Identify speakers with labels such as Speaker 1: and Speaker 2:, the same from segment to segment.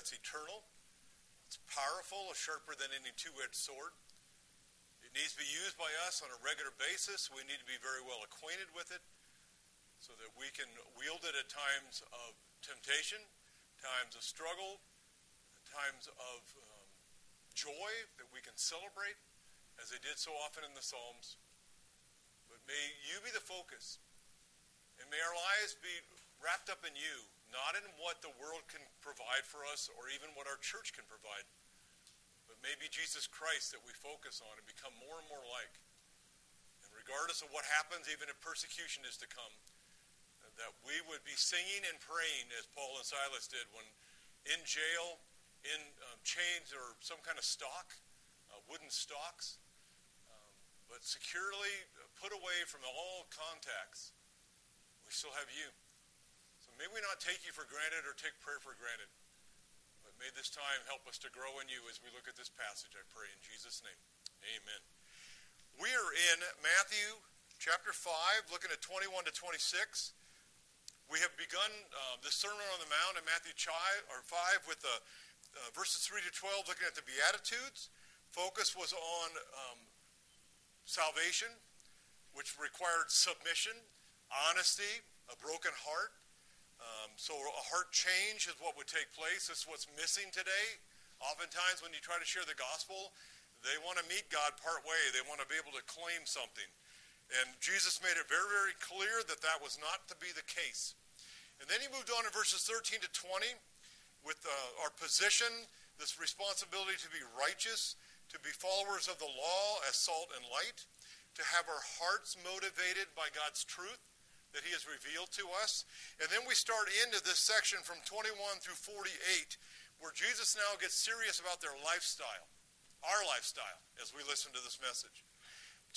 Speaker 1: that's eternal. It's powerful, sharper than any two edged sword. It needs to be used by us on a regular basis. We need to be very well acquainted with it so that we can wield it at times of temptation, times of struggle, times of um, joy that we can celebrate, as they did so often in the Psalms. But may you be the focus, and may our lives be wrapped up in you, not in what the world can provide for us or even what our church can provide, but maybe Jesus Christ that we focus on and become more and more like. And regardless of what happens, even if persecution is to come, that we would be singing and praying as Paul and Silas did when in jail, in um, chains or some kind of stock, uh, wooden stocks, um, but securely put away from all contacts. We still have you. May we not take you for granted or take prayer for granted. But may this time help us to grow in you as we look at this passage, I pray in Jesus' name. Amen. We are in Matthew chapter 5, looking at 21 to 26. We have begun uh, this Sermon on the Mount in Matthew 5 with the, uh, verses 3 to 12, looking at the Beatitudes. Focus was on um, salvation, which required submission, honesty, a broken heart. Um, so a heart change is what would take place. It's what's missing today. Oftentimes, when you try to share the gospel, they want to meet God part way. They want to be able to claim something. And Jesus made it very, very clear that that was not to be the case. And then he moved on in verses 13 to 20 with uh, our position, this responsibility to be righteous, to be followers of the law as salt and light, to have our hearts motivated by God's truth, that he has revealed to us. And then we start into this section from 21 through 48, where Jesus now gets serious about their lifestyle, our lifestyle, as we listen to this message.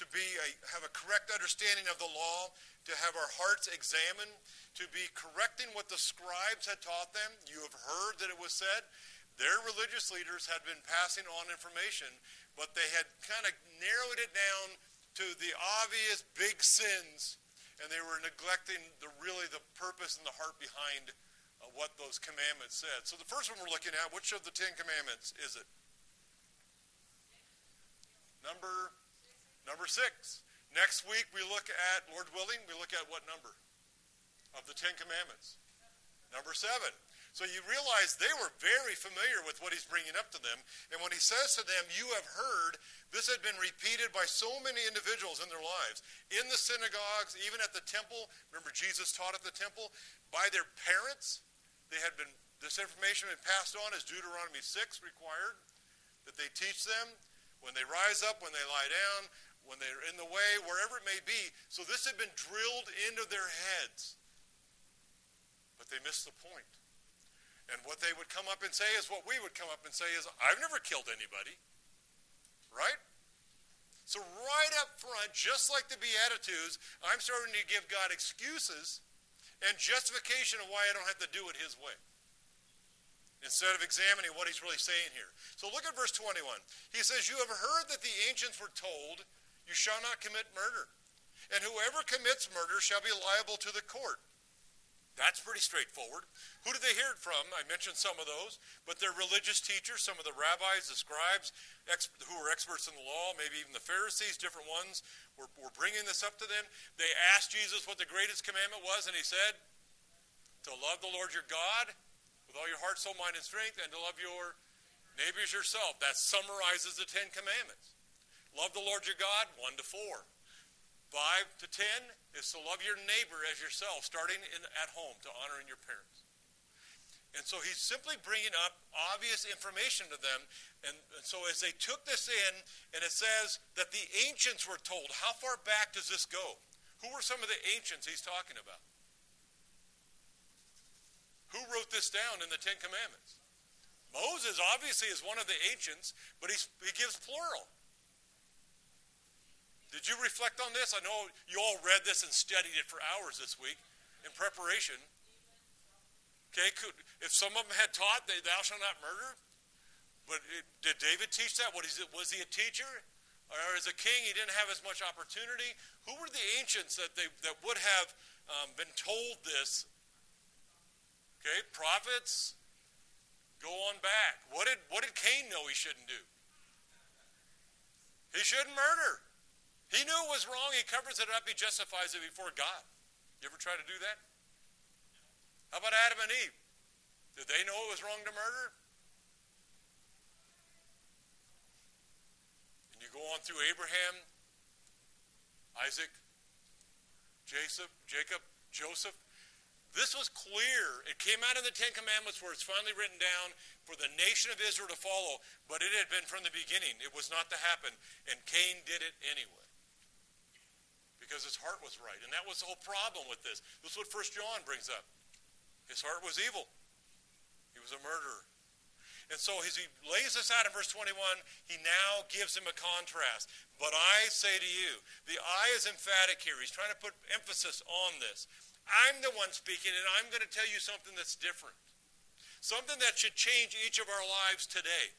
Speaker 1: To be a, have a correct understanding of the law, to have our hearts examined, to be correcting what the scribes had taught them. You have heard that it was said. Their religious leaders had been passing on information, but they had kind of narrowed it down to the obvious big sins and they were neglecting the really the purpose and the heart behind uh, what those commandments said. So the first one we're looking at, which of the Ten Commandments is it? Number number six. Next week we look at, Lord willing, we look at what number of the Ten Commandments? Number seven. So you realize they were very familiar with what he's bringing up to them. And when he says to them, You have heard, this had been repeated by so many individuals in their lives. In the synagogues, even at the temple. Remember, Jesus taught at the temple. By their parents, they had been, this information had been passed on as Deuteronomy 6 required, that they teach them when they rise up, when they lie down, when they're in the way, wherever it may be. So this had been drilled into their heads. But they missed the point. And what they would come up and say is what we would come up and say is, I've never killed anybody. Right? So, right up front, just like the Beatitudes, I'm starting to give God excuses and justification of why I don't have to do it His way. Instead of examining what He's really saying here. So, look at verse 21. He says, You have heard that the ancients were told, You shall not commit murder. And whoever commits murder shall be liable to the court. That's pretty straightforward. Who did they hear it from? I mentioned some of those, but they're religious teachers, some of the rabbis, the scribes, who were experts in the law, maybe even the Pharisees, different ones, were, were bringing this up to them. They asked Jesus what the greatest commandment was, and he said, To love the Lord your God with all your heart, soul, mind, and strength, and to love your neighbors yourself. That summarizes the Ten Commandments. Love the Lord your God, 1 to 4. 5 to 10 is to love your neighbor as yourself, starting in, at home, to honoring your parents. And so he's simply bringing up obvious information to them. And, and, so as they took this in, and it says that the ancients were told, how far back does this go? Who were some of the ancients he's talking about? Who wrote this down in the Ten Commandments? Moses obviously is one of the ancients, but he gives plural. Did you reflect on this? I know you all read this and studied it for hours this week in preparation. Okay, could, if some of them had taught that thou shalt not murder, but it, did David teach that? What is it, was he a teacher? Or as a king, he didn't have as much opportunity? Who were the ancients that, they, that would have um, been told this? Okay, prophets, go on back. What did, what did Cain know he shouldn't do. He shouldn't murder. He knew it was wrong. He covers it up. He justifies it before God. You ever try to do that? How about Adam and Eve? Did they know it was wrong to murder? And you go on through Abraham, Isaac, Jacob, Jacob, Joseph. This was clear. It came out in the Ten Commandments where it's finally written down for the nation of Israel to follow, but it had been from the beginning. It was not to happen, and Cain did it anyway because his heart was right. And that was the whole problem with this. This is what First John brings up. His heart was evil. He was a murderer. And so as he lays this out in verse 21, he now gives him a contrast. But I say to you, the I is emphatic here. He's trying to put emphasis on this. I'm the one speaking, and I'm going to tell you something that's different. Something that should change each of our lives today.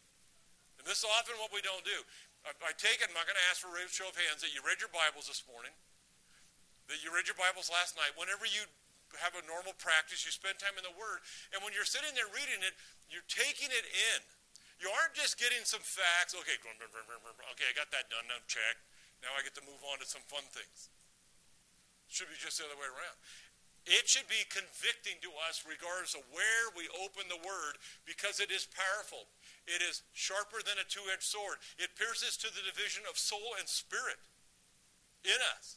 Speaker 1: And this is often what we don't do. I, I take it, I'm not going to ask for a show of hands, that you read your Bibles this morning that you read your Bibles last night, whenever you have a normal practice, you spend time in the Word, and when you're sitting there reading it, you're taking it in. You aren't just getting some facts. Okay, okay, I got that done. Now check. Now I get to move on to some fun things. Should be just the other way around. It should be convicting to us regardless of where we open the Word because it is powerful. It is sharper than a two edged sword. It pierces to the division of soul and spirit in us.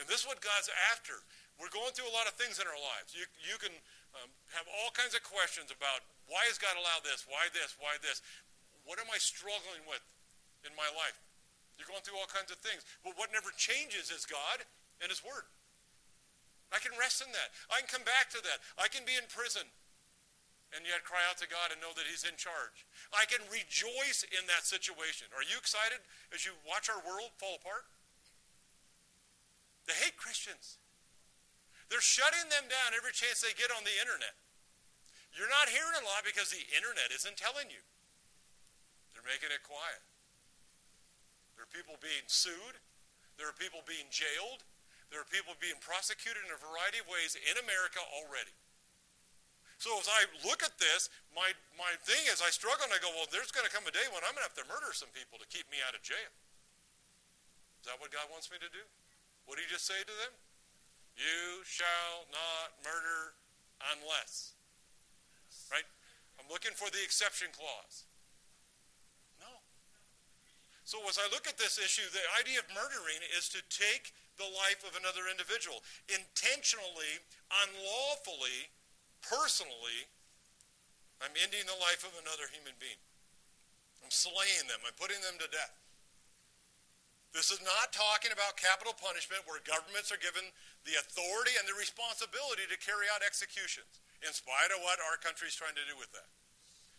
Speaker 1: And this is what God's after. We're going through a lot of things in our lives. You, you can um, have all kinds of questions about why has God allowed this? Why this? Why this? What am I struggling with in my life? You're going through all kinds of things. But what never changes is God and His Word. I can rest in that. I can come back to that. I can be in prison and yet cry out to God and know that He's in charge. I can rejoice in that situation. Are you excited as you watch our world fall apart? They hate Christians. They're shutting them down every chance they get on the internet. You're not hearing a lot because the internet isn't telling you. They're making it quiet. There are people being sued. There are people being jailed. There are people being prosecuted in a variety of ways in America already. So as I look at this, my, my thing is I struggle and I go, well, there's going to come a day when I'm going to have to murder some people to keep me out of jail. Is that what God wants me to do? What did he just say to them? You shall not murder unless. Right? I'm looking for the exception clause. No. So as I look at this issue, the idea of murdering is to take the life of another individual intentionally, unlawfully, personally. I'm ending the life of another human being. I'm slaying them. I'm putting them to death. This is not talking about capital punishment where governments are given the authority and the responsibility to carry out executions, in spite of what our country is trying to do with that.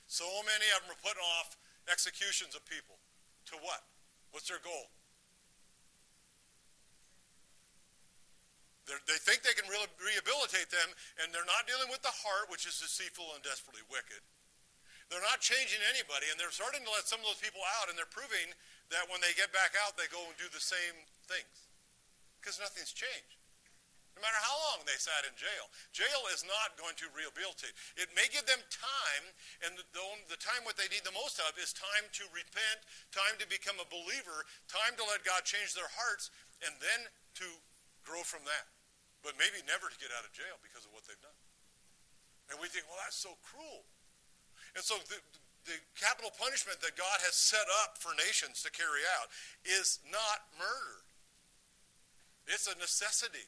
Speaker 1: So many of them are putting off executions of people. To what? What's their goal? They're, they think they can re- rehabilitate them, and they're not dealing with the heart, which is deceitful and desperately wicked. They're not changing anybody, and they're starting to let some of those people out, and they're proving that when they get back out, they go and do the same things. Because nothing's changed. No matter how long they sat in jail. Jail is not going to rehabilitate. It may give them time, and the, the, time what they need the most of is time to repent, time to become a believer, time to let God change their hearts, and then to grow from that. But maybe never to get out of jail because of what they've done. And we think, well, that's so cruel. And so the, the capital punishment that God has set up for nations to carry out is not murder. It's a necessity.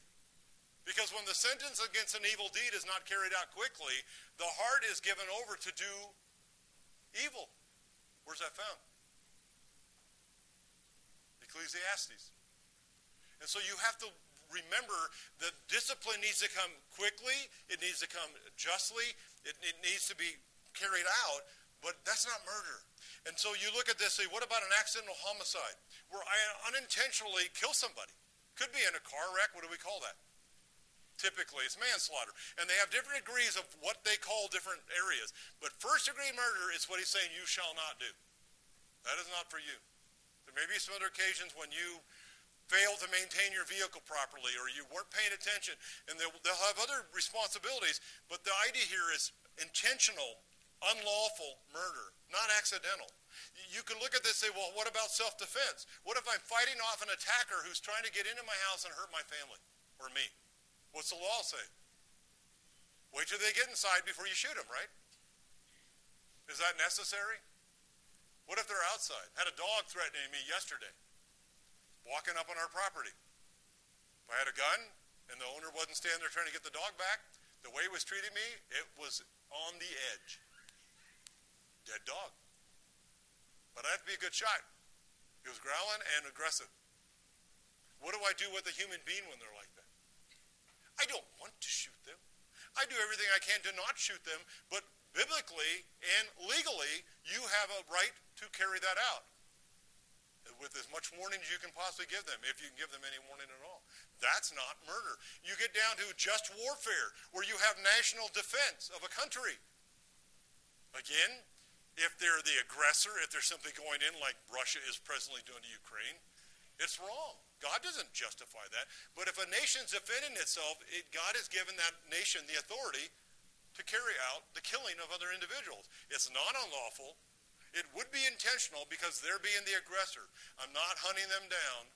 Speaker 1: Because when the sentence against an evil deed is not carried out quickly, the heart is given over to do evil. Where's that found? Ecclesiastes. And so you have to remember that discipline needs to come quickly, it needs to come justly, it, it needs to be carried out, but that's not murder. And so you look at this, say, what about an accidental homicide where I unintentionally kill somebody? Could be in a car wreck. What do we call that? Typically, it's manslaughter. And they have different degrees of what they call different areas. But first degree murder is what he's saying you shall not do. That is not for you. There may be some other occasions when you failed to maintain your vehicle properly or you weren't paying attention, and they'll, they'll have other responsibilities. But the idea here is intentional unlawful murder, not accidental. You can look at this and say, well, what about self defense? What if I'm fighting off an attacker who's trying to get into my house and hurt my family or me? What's the law say? Wait till they get inside before you shoot them, right? Is that necessary? What if they're outside? Had a dog threatening me yesterday, walking up on our property. If I had a gun and the owner wasn't standing there trying to get the dog back, the way he was treating me, it was on the edge. Dead dog. But I have to be a good shot. He was growling and aggressive. What do I do with a human being when they're like that? I don't want to shoot them. I do everything I can to not shoot them, but biblically and legally, you have a right to carry that out with as much warning as you can possibly give them, if you can give them any warning at all. That's not murder. You get down to just warfare, where you have national defense of a country. Again, if they're the aggressor, if they're simply going in like Russia is presently doing to Ukraine, it's wrong. God doesn't justify that. But if a nation's defending itself, it, God has given that nation the authority to carry out the killing of other individuals. It's not unlawful. It would be intentional because they're being the aggressor. I'm not hunting them down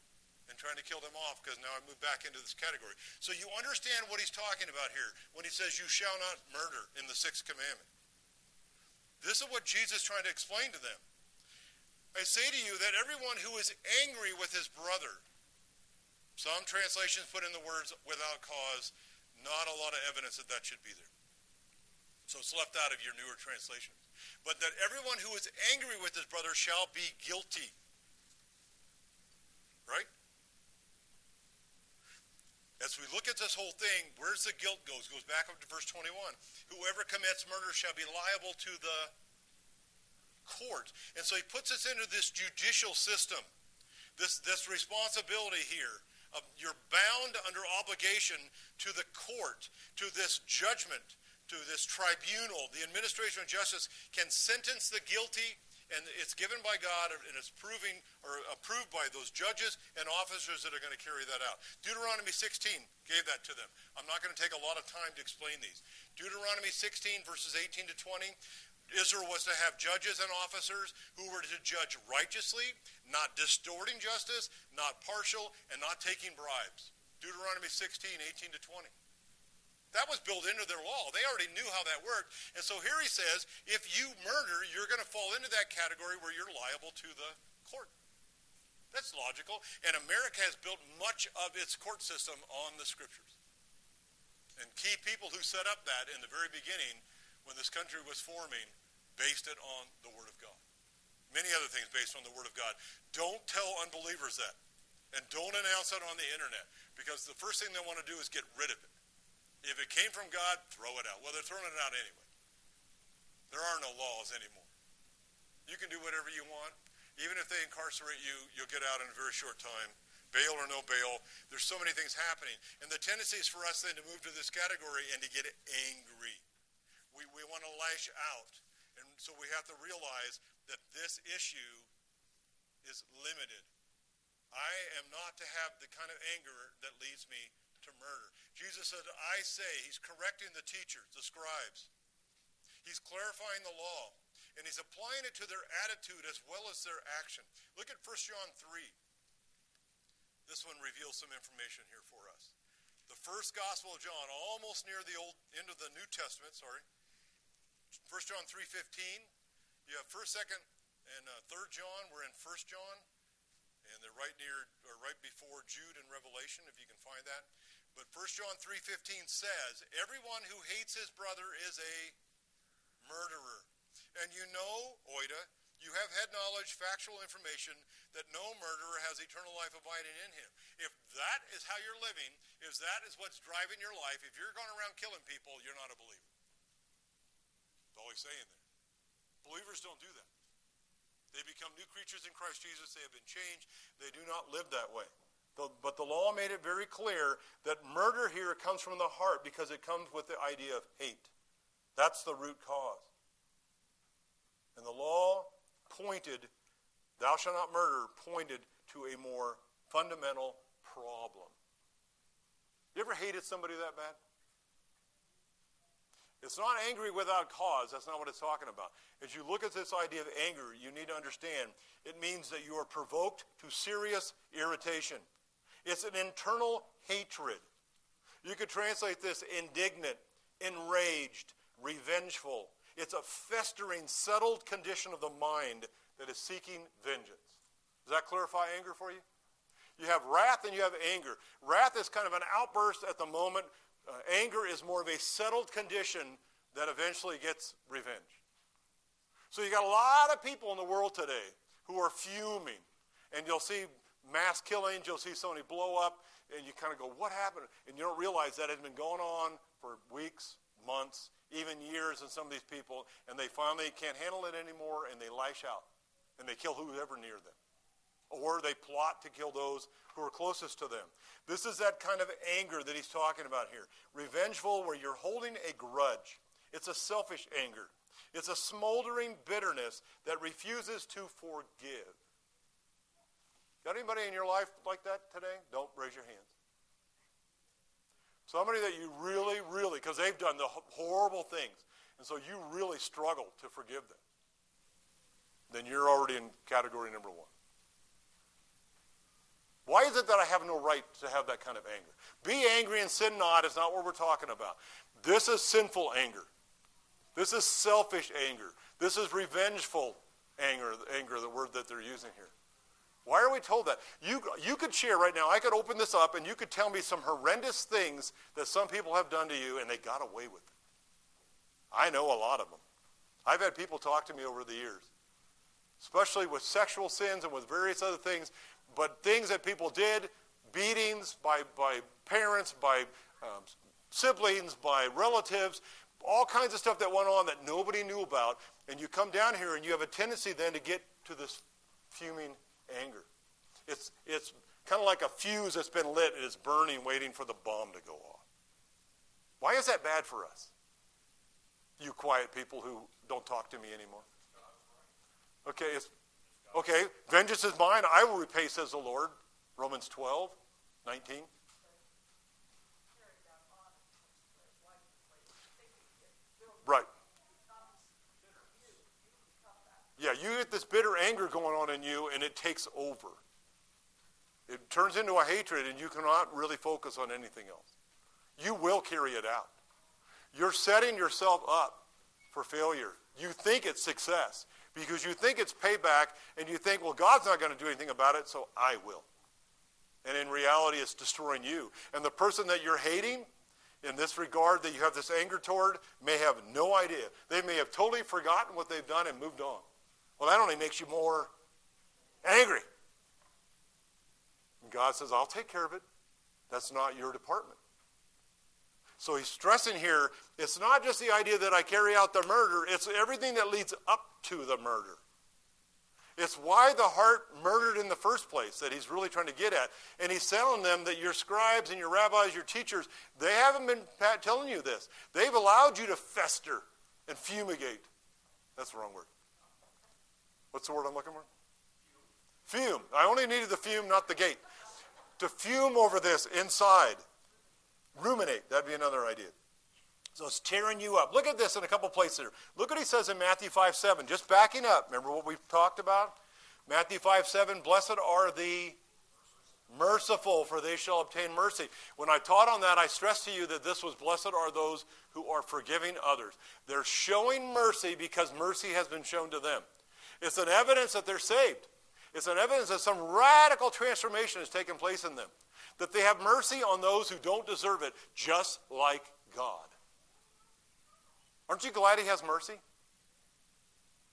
Speaker 1: and trying to kill them off because now I move back into this category. So you understand what he's talking about here when he says, You shall not murder in the sixth commandment. This is what Jesus is trying to explain to them. I say to you that everyone who is angry with his brother, some translations put in the words without cause, not a lot of evidence that that should be there. So it's left out of your newer translations. But that everyone who is angry with his brother shall be guilty. Right? As we look at this whole thing, where's the guilt goes? Goes back up to verse 21. Whoever commits murder shall be liable to the court. And so he puts us into this judicial system, this, this responsibility here. Of, you're bound under obligation to the court, to this judgment to this tribunal. The administration of justice can sentence the guilty, and it's given by God, and it's proving or approved by those judges and officers that are going to carry that out. Deuteronomy 16 gave that to them. I'm not going to take a lot of time to explain these. Deuteronomy 16, verses 18 to 20. Israel was to have judges and officers who were to judge righteously, not distorting justice, not partial, and not taking bribes. Deuteronomy 16, 18 to 20. That was built into their law. They already knew how that worked. And so here he says, if you murder, you're going to fall into that category where you're liable to the court. That's logical. And America has built much of its court system on the scriptures. And key people who set up that in the very beginning, when this country was forming, based it on the Word of God. Many other things based on the Word of God. Don't tell unbelievers that. And don't announce it on the internet because the first thing they want to do is get rid of it. If it came from God, throw it out. Well, they're throwing it out anyway. There are no laws anymore. You can do whatever you want. Even if they incarcerate you, you'll get out in a very short time. Bail or no bail, there's so many things happening. And the tendency is for us then to move to this category and to get angry. We, we want to lash out. And so we have to realize that this issue is limited. I am not to have the kind of anger that leads me to murder. Jesus said, I say, he's correcting the teachers, the scribes. He's clarifying the law, and he's applying it to their attitude as well as their action. Look at 1 John 3. This one reveals some information here for us. The first Gospel of John, almost near the old end of the New Testament, sorry. 1 John 3.15. You have 1st, 2nd, and uh, 3rd John. We're in 1 John, and they're right near, or right before Jude and Revelation, if you can find that. But 1 John 3:15 says, "Everyone who hates his brother is a murderer." And you know, Oida, you have had knowledge, factual information that no murderer has eternal life abiding in him. If that is how you're living, if that is what's driving your life, if you're going around killing people, you're not a believer. That's all he's saying there. Believers don't do that. They become new creatures in Christ Jesus. They have been changed. They do not live that way. But the law made it very clear that murder here comes from the heart because it comes with the idea of hate. That's the root cause. And the law pointed, thou shalt not murder, pointed to a more fundamental problem. You ever hated somebody that bad? It's not angry without cause. That's not what it's talking about. As you look at this idea of anger, you need to understand it means that you are provoked to serious irritation. It's an internal hatred. You could translate this indignant, enraged, revengeful. It's a festering, settled condition of the mind that is seeking vengeance. Does that clarify anger for you? You have wrath and you have anger. Wrath is kind of an outburst at the moment. Uh, anger is more of a settled condition that eventually gets revenge. So you got a lot of people in the world today who are fuming. And you'll see mass killings, you'll see somebody blow up, and you kind of go, What happened? And you don't realize that has been going on for weeks, months, even years in some of these people, and they finally can't handle it anymore and they lash out and they kill whoever near them or they plot to kill those who are closest to them. This is that kind of anger that he's talking about here. Revengeful, where you're holding a grudge. It's a selfish anger, it's a smoldering bitterness that refuses to forgive. Got anybody in your life like that today? Don't raise your hands. Somebody that you really, really, because they've done the horrible things, and so you really struggle to forgive them, then you're already in category number one. Why is it that I have no right to have that kind of anger? Be angry and sin not is not what we're talking about. This is sinful anger. This is selfish anger. This is revengeful anger, anger, the word that they're using here. Why are we told that? You, you could share right now, I could open this up and you could tell me some horrendous things that some people have done to you and they got away with it. I know a lot of them. I've had people talk to me over the years, especially with sexual sins and with various other things but things that people did, beatings by, by parents, by um, siblings, by relatives, all kinds of stuff that went on that nobody knew about. And you come down here and you have a tendency then to get to this fuming anger. It's, it's kind of like a fuse that's been lit and it's burning, waiting for the bomb to go off. Why is that bad for us? You quiet people who don't talk to me anymore. Okay, it's Okay, vengeance is mine, I will repay, says the Lord. Romans 12, 19. Right. Yeah, you get this bitter anger going on in you, and it takes over. It turns into a hatred, and you cannot really focus on anything else. You will carry it out. You're setting yourself up for failure. You think it's success because you think it's payback and you think, well, God's not going to do anything about it, so I will. And in reality, it's destroying you. And the person that you're hating, in this regard, that you have this anger toward, may have no idea. They may have totally forgotten what they've done and moved on. Well, that only makes you more angry. And God says, I'll take care of it. That's not your department. So he's stressing here it's not just the idea that I carry out the murder, it's everything that leads up to the murder. It's why the heart murdered in the first place that he's really trying to get at. And he's telling them that your scribes and your rabbis, your teachers, they haven't been telling you this. They've allowed you to fester and fumigate. That's the wrong word. What's the word I'm looking for? Fume. I only needed the fume, not the gate. To fume over this inside. Ruminate. That'd be another idea. So it's tearing you up. Look at this in a couple places here. Look what he says in Matthew 5 7. Just backing up. Remember what we've talked about? Matthew 5 7. Blessed are the merciful, for they shall obtain mercy. When I taught on that, I stressed to you that this was blessed are those who are forgiving others. They're showing mercy because mercy has been shown to them. It's an evidence that they're saved. It's an evidence that some radical transformation has taken place in them. That they have mercy on those who don't deserve it, just like God. Aren't you glad he has mercy?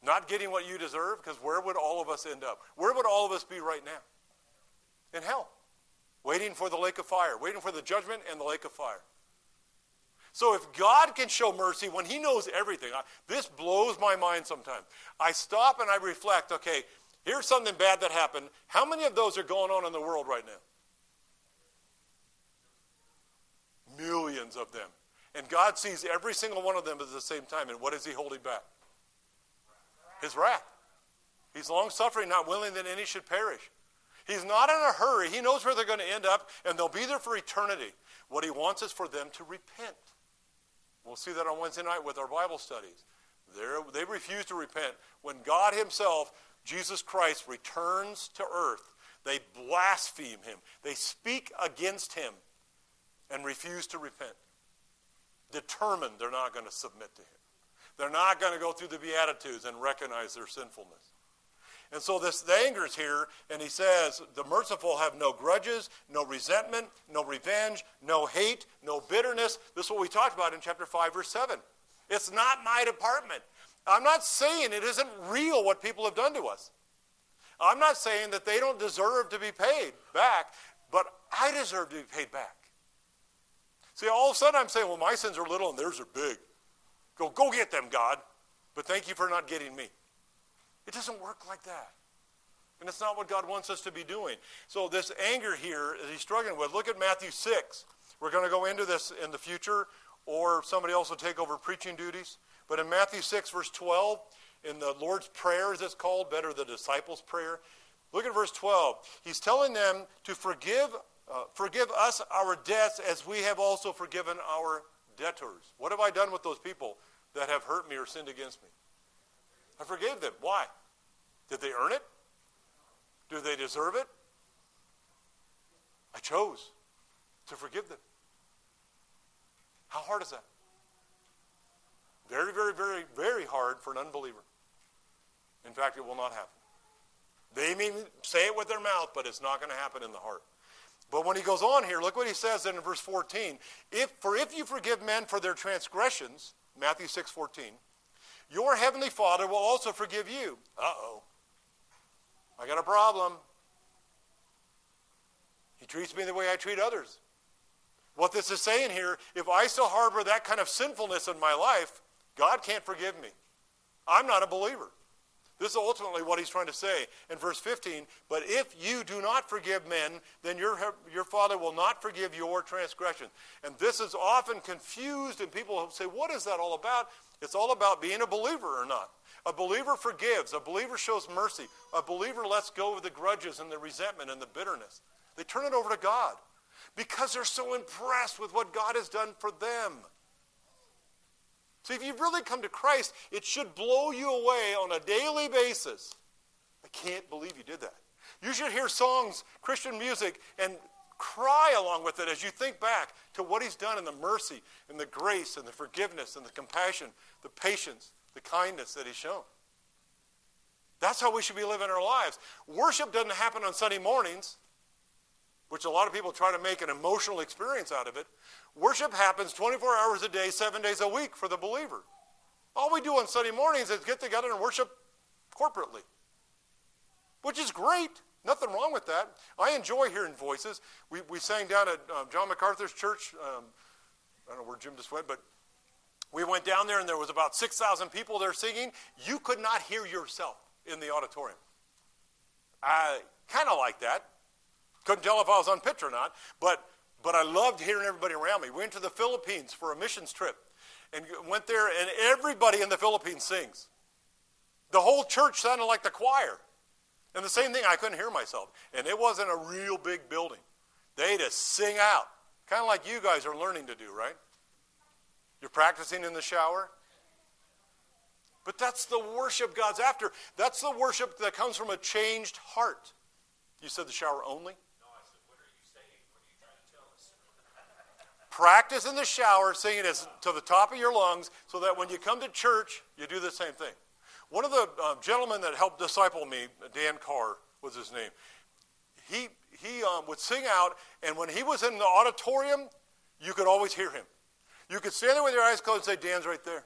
Speaker 1: Not getting what you deserve, because where would all of us end up? Where would all of us be right now? In hell. Waiting for the lake of fire, waiting for the judgment and the lake of fire. So if God can show mercy when he knows everything, I, this blows my mind sometimes. I stop and I reflect, okay, here's something bad that happened. How many of those are going on in the world right now? Millions of them. And God sees every single one of them at the same time. And what is He holding back? His wrath. He's long suffering, not willing that any should perish. He's not in a hurry. He knows where they're going to end up, and they'll be there for eternity. What He wants is for them to repent. We'll see that on Wednesday night with our Bible studies. They're, they refuse to repent. When God Himself, Jesus Christ, returns to earth, they blaspheme Him. They speak against Him and refuse to repent. Determined they're not going to submit to Him. They're not going to go through the Beatitudes and recognize their sinfulness. And so this the is here, and he says, the merciful have no grudges, no resentment, no revenge, no hate, no bitterness. This is what we talked about in chapter 5, verse 7. It's not my department. I'm not saying it isn't real what people have done to us. I'm not saying that they don't deserve to be paid back, but I deserve to be paid back. See, all of a sudden I'm saying, well, my sins are little and theirs are big. Go, go get them, God. But thank you for not getting me. It doesn't work like that. And it's not what God wants us to be doing. So this anger here that he's struggling with, look at Matthew 6. We're going to go into this in the future, or somebody else will take over preaching duties. But in Matthew 6, verse 12, in the Lord's Prayer, as it's called, better the disciples' prayer, look at verse 12. He's telling them to forgive, uh, forgive us our debts as we have also forgiven our debtors. What have I done with those people that have hurt me or sinned against me? I forgave them. Why? Did they earn it? Do they deserve it? I chose to forgive them. How hard is that? Very, very, very, very hard for an unbeliever. In fact, it will not happen. They may say it with their mouth, but it's not going to happen in the heart. But when he goes on here, look what he says in verse 14. If, for if you forgive men for their transgressions, Matthew 6, 14, your heavenly Father will also forgive you. Uh-oh. I got a problem. He treats me the way I treat others. What this is saying here, if I still harbor that kind of sinfulness in my life, God can't forgive me. I'm not a believer. This is ultimately what he's trying to say in verse 15. But if you do not forgive men, then your, your Father will not forgive your transgression. And this is often confused, and people say, What is that all about? It's all about being a believer or not. A believer forgives, a believer shows mercy, a believer lets go of the grudges and the resentment and the bitterness. They turn it over to God because they're so impressed with what God has done for them. So if you've really come to Christ, it should blow you away on a daily basis. I can't believe you did that. You should hear songs, Christian music, and cry along with it as you think back to what he's done in the mercy and the grace and the forgiveness and the compassion, the patience, the kindness that he's shown. That's how we should be living our lives. Worship doesn't happen on Sunday mornings, which a lot of people try to make an emotional experience out of it. Worship happens 24 hours a day, seven days a week for the believer. All we do on Sunday mornings is get together and worship corporately, which is great. Nothing wrong with that. I enjoy hearing voices. We, we sang down at um, John MacArthur's church. Um, I don't know where Jim just went, but we went down there and there was about 6,000 people there singing. You could not hear yourself in the auditorium. I kind of like that. Couldn't tell if I was on pitch or not, but but I loved hearing everybody around me. We went to the Philippines for a missions trip and went there, and everybody in the Philippines sings. The whole church sounded like the choir. And the same thing, I couldn't hear myself. And it wasn't a real big building. They just sing out, kind of like you guys are learning to do, right? You're practicing in the shower. But that's the worship God's after. That's the worship that comes from a changed heart. You said the shower only? Practice in the shower, singing it to the top of your lungs, so that when you come to church, you do the same thing. One of the uh, gentlemen that helped disciple me, Dan Carr was his name, he, he um, would sing out, and when he was in the auditorium, you could always hear him. You could stand there with your eyes closed and say, Dan's right there.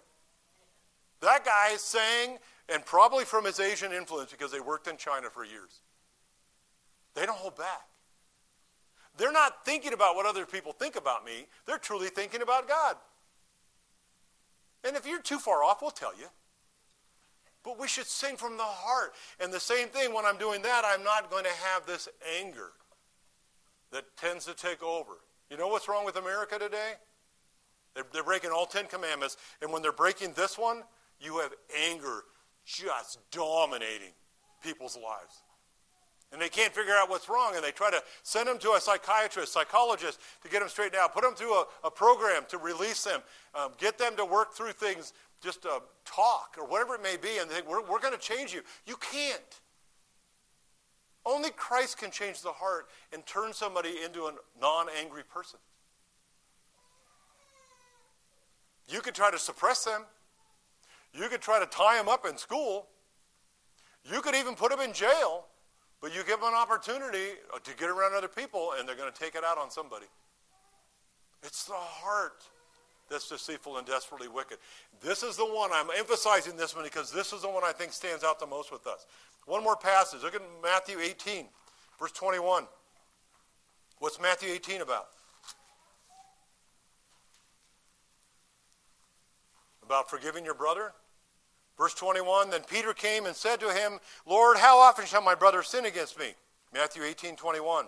Speaker 1: That guy sang, and probably from his Asian influence because they worked in China for years. They don't hold back. They're not thinking about what other people think about me. They're truly thinking about God. And if you're too far off, we'll tell you. But we should sing from the heart. And the same thing, when I'm doing that, I'm not going to have this anger that tends to take over. You know what's wrong with America today? They're, they're breaking all Ten Commandments. And when they're breaking this one, you have anger just dominating people's lives. And they can't figure out what's wrong, and they try to send them to a psychiatrist, psychologist to get them straightened out, put them through a, a program to release them, um, get them to work through things, just uh, talk or whatever it may be, and they think, we're, we're going to change you. You can't. Only Christ can change the heart and turn somebody into a non angry person. You could try to suppress them. You could try to tie them up in school. You could even put them in jail. But you give them an opportunity uh, to get around other people, and they're going to take it out on somebody. It's the heart that's deceitful and desperately wicked. This is the one, I'm emphasizing this one because this is the one I think stands out the most with us. One more passage. Look at Matthew 18, verse 21. What's Matthew 18 about? About forgiving your brother? Verse 21 Then Peter came and said to him, Lord, how often shall my brother sin against me? Matthew 18 21.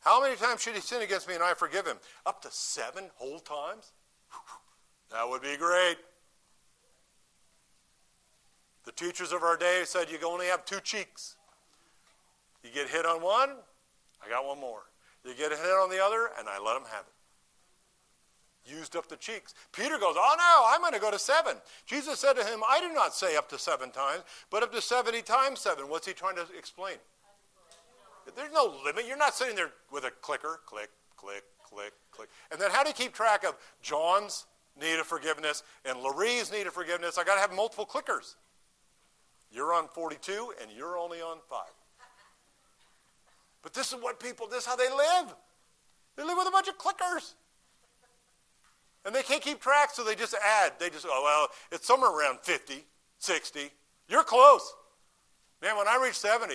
Speaker 1: How many times should he sin against me and I forgive him? Up to seven whole times? That would be great. The teachers of our day said you only have two cheeks. You get hit on one, I got one more. You get hit on the other, and I let them have it used up the cheeks. Peter goes, Oh no, I'm going to go to seven. Jesus said to him, I do not say up to seven times, but up to 70 times seven. What's he trying to explain? There's no limit. You're not sitting there with a clicker, click, click, click, click. And then how do you keep track of John's need of forgiveness and Larie's need of forgiveness? I got to have multiple clickers. You're on 42 and you're only on five. But this is what people, this is how they live. They live with a bunch of clickers. And they can't keep track, so they just add. They just, oh, well, it's somewhere around 50, 60. You're close. Man, when I reach 70,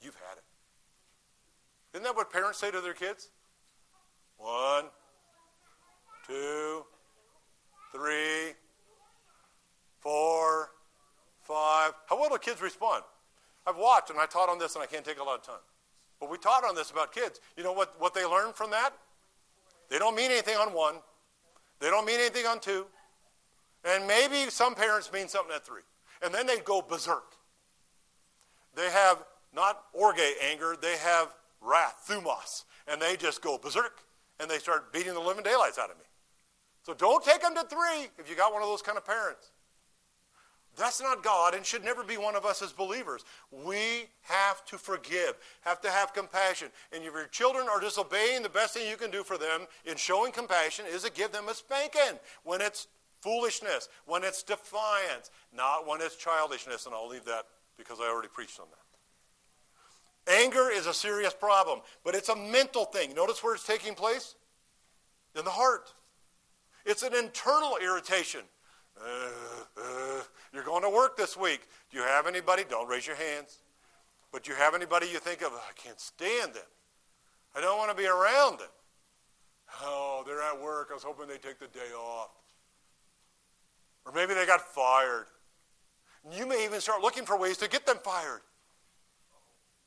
Speaker 1: you've had it. Isn't that what parents say to their kids? One, two, three, four, five. How well do kids respond? I've watched and I taught on this and I can't take a lot of time. But we taught on this about kids. You know what, what they learn from that? They don't mean anything on one. They don't mean anything on two. And maybe some parents mean something at three. And then they go berserk. They have not orge anger, they have wrath, thumos. And they just go berserk and they start beating the living daylights out of me. So don't take them to three if you got one of those kind of parents. That's not God and should never be one of us as believers. We have to forgive, have to have compassion. And if your children are disobeying, the best thing you can do for them in showing compassion is to give them a spanking when it's foolishness, when it's defiance, not when it's childishness. And I'll leave that because I already preached on that. Anger is a serious problem, but it's a mental thing. Notice where it's taking place? In the heart. It's an internal irritation. Uh, uh, you're going to work this week. Do you have anybody? Don't raise your hands. But do you have anybody you think of? I can't stand them. I don't want to be around them. Oh, they're at work. I was hoping they'd take the day off. Or maybe they got fired. You may even start looking for ways to get them fired.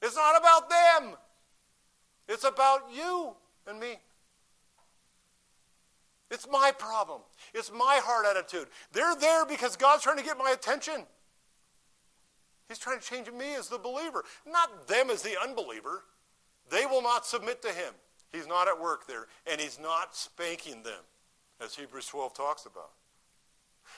Speaker 1: It's not about them. It's about you and me. It's my problem. It's my heart attitude. They're there because God's trying to get my attention. He's trying to change me as the believer, not them as the unbeliever. They will not submit to him. He's not at work there, and he's not spanking them, as Hebrews 12 talks about.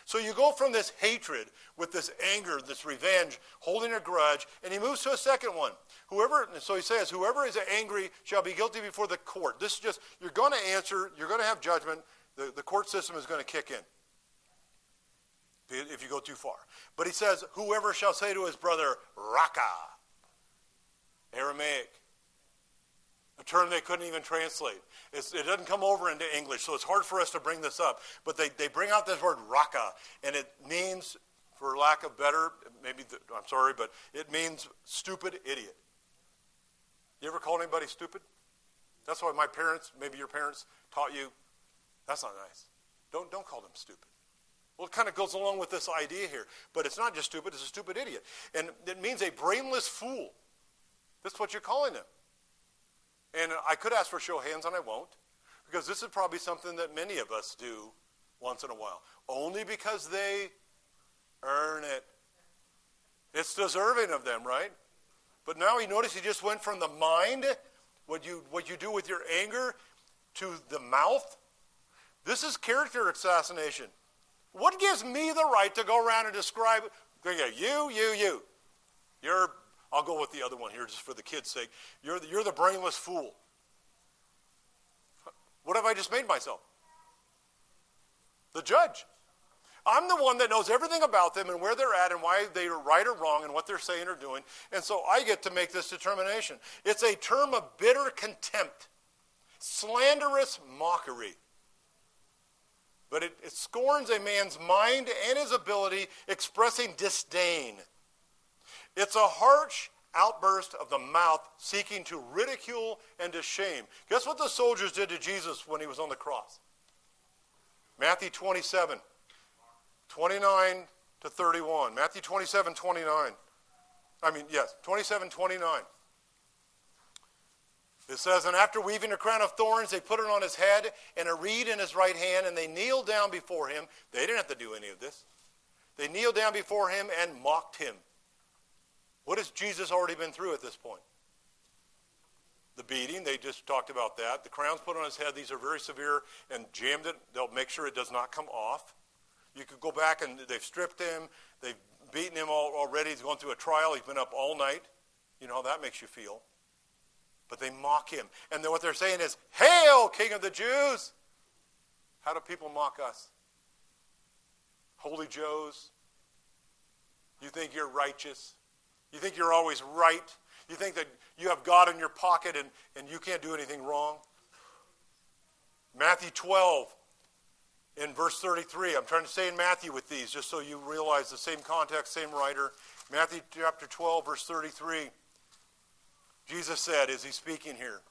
Speaker 1: So you go from this hatred with this anger, this revenge, holding a grudge, and he moves to a second one. Whoever, so he says, whoever is angry shall be guilty before the court. This is just, you're going to answer, you're going to have judgment, the, the court system is going to kick in if you go too far. But he says, Whoever shall say to his brother, Raka, Aramaic, a term they couldn't even translate. It's, it doesn't come over into English, so it's hard for us to bring this up. But they, they bring out this word Raka, and it means, for lack of better, maybe, the, I'm sorry, but it means stupid idiot. You ever called anybody stupid? That's why my parents, maybe your parents, taught you that's not nice. Don't, don't call them stupid. Well, it kind of goes along with this idea here. But it's not just stupid, it's a stupid idiot. And it means a brainless fool. That's what you're calling them. And I could ask for show of hands, and I won't, because this is probably something that many of us do once in a while, only because they earn it. It's deserving of them, right? But now he noticed he just went from the mind, what you, what you do with your anger, to the mouth. This is character assassination. What gives me the right to go around and describe you, you, you? You're, I'll go with the other one here just for the kids' sake. You're the, you're the brainless fool. What have I just made myself? The judge. I'm the one that knows everything about them and where they're at and why they are right or wrong and what they're saying or doing. And so I get to make this determination. It's a term of bitter contempt, slanderous mockery. But it, it scorns a man's mind and his ability, expressing disdain. It's a harsh outburst of the mouth seeking to ridicule and to shame. Guess what the soldiers did to Jesus when he was on the cross? Matthew 27, 29 to 31. Matthew 27, 29. I mean, yes, 27, 29. It says, And after weaving a crown of thorns, they put it on his head and a reed in his right hand, and they kneeled down before him. They didn't have to do any of this. They kneeled down before him and mocked him. What has Jesus already been through at this point? The beating, they just talked about that. The crowns put on his head, these are very severe and jammed it. They'll make sure it does not come off. You could go back and they've stripped him, they've beaten him already. He's going through a trial, he's been up all night. You know how that makes you feel. But they mock him. And then what they're saying is, Hail, King of the Jews! How do people mock us? Holy Joes. You think you're righteous? You think you're always right? You think that you have God in your pocket and, and you can't do anything wrong? Matthew 12, in verse 33. I'm trying to stay in Matthew with these just so you realize the same context, same writer. Matthew chapter 12, verse 33. Jesus said, is he speaking here?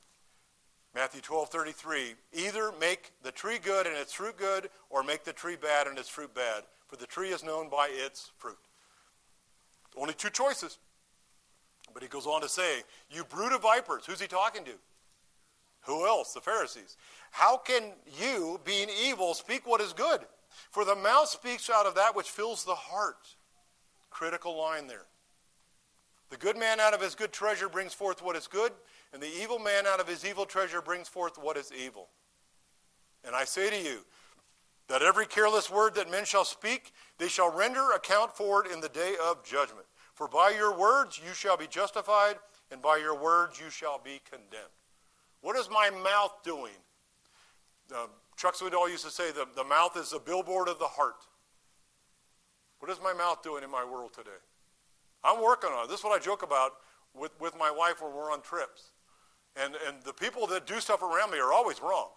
Speaker 1: Matthew 12, 33. Either make the tree good and its fruit good, or make the tree bad and its fruit bad. For the tree is known by its fruit. Only two choices. But he goes on to say, You brood of vipers. Who's he talking to? Who else? The Pharisees. How can you, being evil, speak what is good? For the mouth speaks out of that which fills the heart. Critical line there. The good man out of his good treasure brings forth what is good, and the evil man out of his evil treasure brings forth what is evil. And I say to you, that every careless word that men shall speak, they shall render account for it in the day of judgment. For by your words you shall be justified, and by your words you shall be condemned. What is my mouth doing? Uh, Chuck Swindoll used to say the, the mouth is the billboard of the heart. What is my mouth doing in my world today? I'm working on it. This is what I joke about with, with my wife when we're on trips. And, and the people that do stuff around me are always wrong.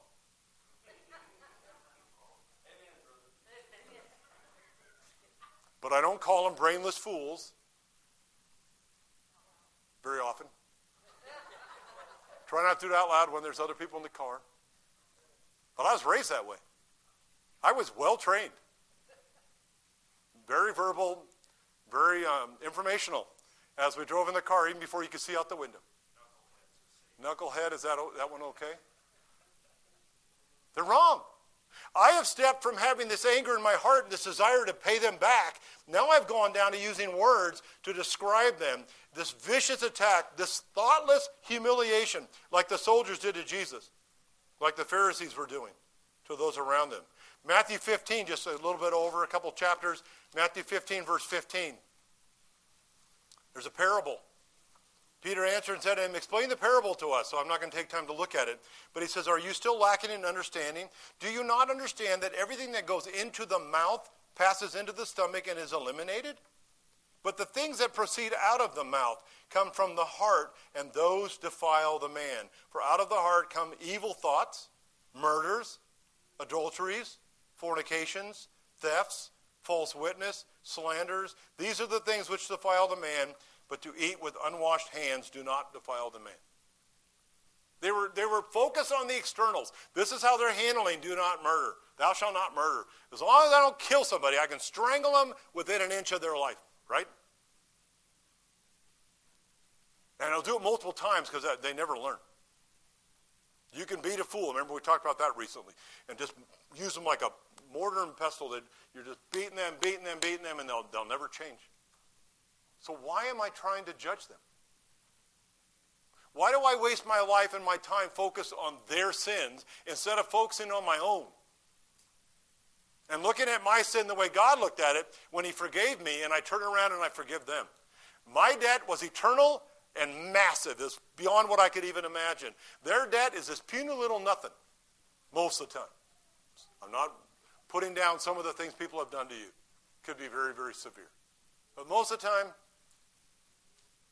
Speaker 1: But I don't call them brainless fools very often. Try not to do it out loud when there's other people in the car. But I was raised that way. I was well trained, very verbal, very um, informational as we drove in the car, even before you could see out the window. Knucklehead, is that, that one okay? They're wrong. I have stepped from having this anger in my heart and this desire to pay them back. Now I've gone down to using words to describe them. This vicious attack, this thoughtless humiliation, like the soldiers did to Jesus, like the Pharisees were doing to those around them. Matthew 15, just a little bit over, a couple chapters. Matthew 15, verse 15. There's a parable Peter answered and said to him, Explain the parable to us. So I'm not going to take time to look at it. But he says, Are you still lacking in understanding? Do you not understand that everything that goes into the mouth passes into the stomach and is eliminated? But the things that proceed out of the mouth come from the heart, and those defile the man. For out of the heart come evil thoughts, murders, adulteries, fornications, thefts, false witness, slanders. These are the things which defile the man but to eat with unwashed hands do not defile the man. They were, they were focused on the externals. This is how they're handling do not murder. Thou shalt not murder. As long as I don't kill somebody, I can strangle them within an inch of their life, right? And I'll do it multiple times because they never learn. You can beat a fool. Remember, we talked about that recently. And just use them like a mortar and pestle. That you're just beating them, beating them, beating them, and they'll, they'll never change. So why am I trying to judge them? Why do I waste my life and my time focused on their sins instead of focusing on my own? And looking at my sin the way God looked at it when He forgave me, and I turn around and I forgive them. My debt was eternal and massive, is beyond what I could even imagine. Their debt is this puny little nothing most of the time. I'm not putting down some of the things people have done to you. Could be very, very severe. But most of the time,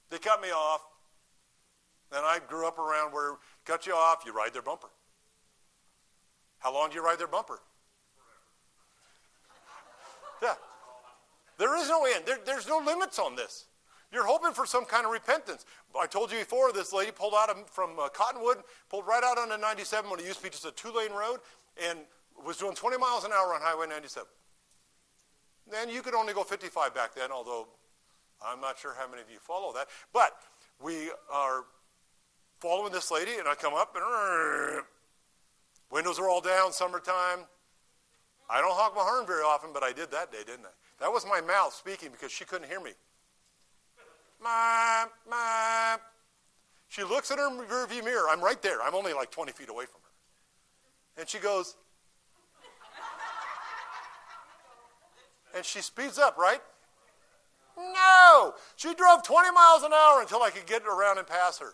Speaker 1: they cut me off. And I grew up around where cut you off, you ride their bumper. How long do you ride their bumper? Forever. Yeah. There is no end. There, there's no limits on this. You're hoping for some kind of repentance. I told you before, this lady pulled out from uh, Cottonwood, pulled right out onto 97 when it used to be just a two-lane road, and was doing 20 miles an hour on Highway 97. Then you could only go 55 back then, although I'm not sure how many of you follow that. But we are following this lady, and I come up, and windows are all down, summertime. I don't honk my horn very often, but I did that day, didn't I? That was my mouth speaking because she couldn't hear me. She looks in her rearview mirror. I'm right there. I'm only like 20 feet away from her. And she goes, and she speeds up, right? No! She drove 20 miles an hour until I could get around and pass her.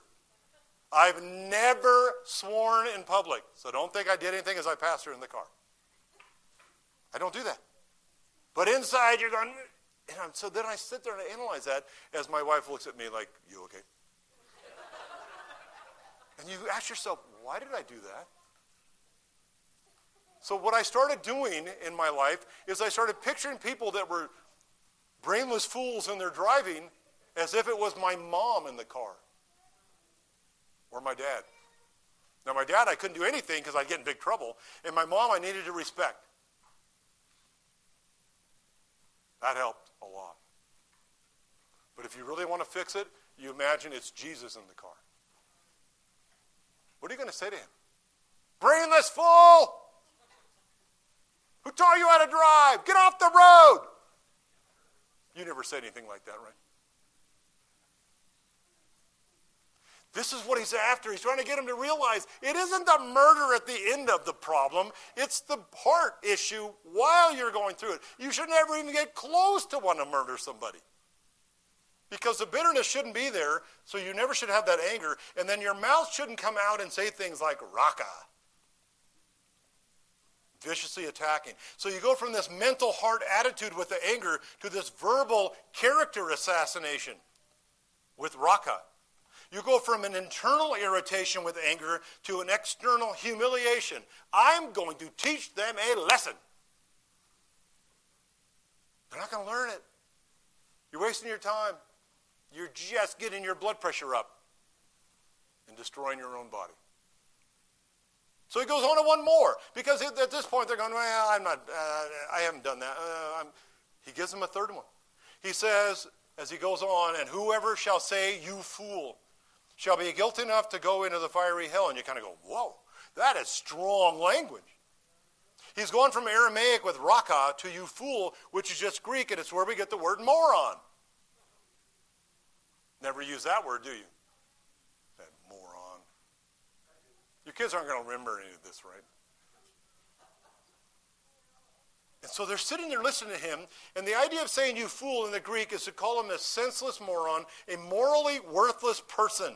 Speaker 1: I've never sworn in public, so don't think I did anything as I passed her in the car. I don't do that. But inside, you're going, and I'm, so then I sit there and I analyze that as my wife looks at me like, You okay? and you ask yourself, Why did I do that? So, what I started doing in my life is I started picturing people that were brainless fools in their driving as if it was my mom in the car or my dad. Now, my dad, I couldn't do anything because I'd get in big trouble. And my mom, I needed to respect. That helped a lot. But if you really want to fix it, you imagine it's Jesus in the car. What are you going to say to him? Brainless fool! Who taught you how to drive? Get off the road! You never said anything like that, right? This is what he's after. He's trying to get him to realize it isn't the murder at the end of the problem, it's the heart issue while you're going through it. You should never even get close to want to murder somebody. Because the bitterness shouldn't be there, so you never should have that anger. And then your mouth shouldn't come out and say things like raka. Viciously attacking. So you go from this mental heart attitude with the anger to this verbal character assassination with raka. You go from an internal irritation with anger to an external humiliation. I'm going to teach them a lesson. They're not going to learn it. You're wasting your time. You're just getting your blood pressure up and destroying your own body. So he goes on to one more because at this point they're going, well, I'm not, uh, I haven't done that. Uh, he gives them a third one. He says, as he goes on, and whoever shall say, you fool, shall be guilty enough to go into the fiery hell. And you kind of go, whoa, that is strong language. He's gone from Aramaic with raka to you fool, which is just Greek, and it's where we get the word moron. Never use that word, do you? That moron. Your kids aren't going to remember any of this, right? And so they're sitting there listening to him, and the idea of saying you fool in the Greek is to call him a senseless moron, a morally worthless person.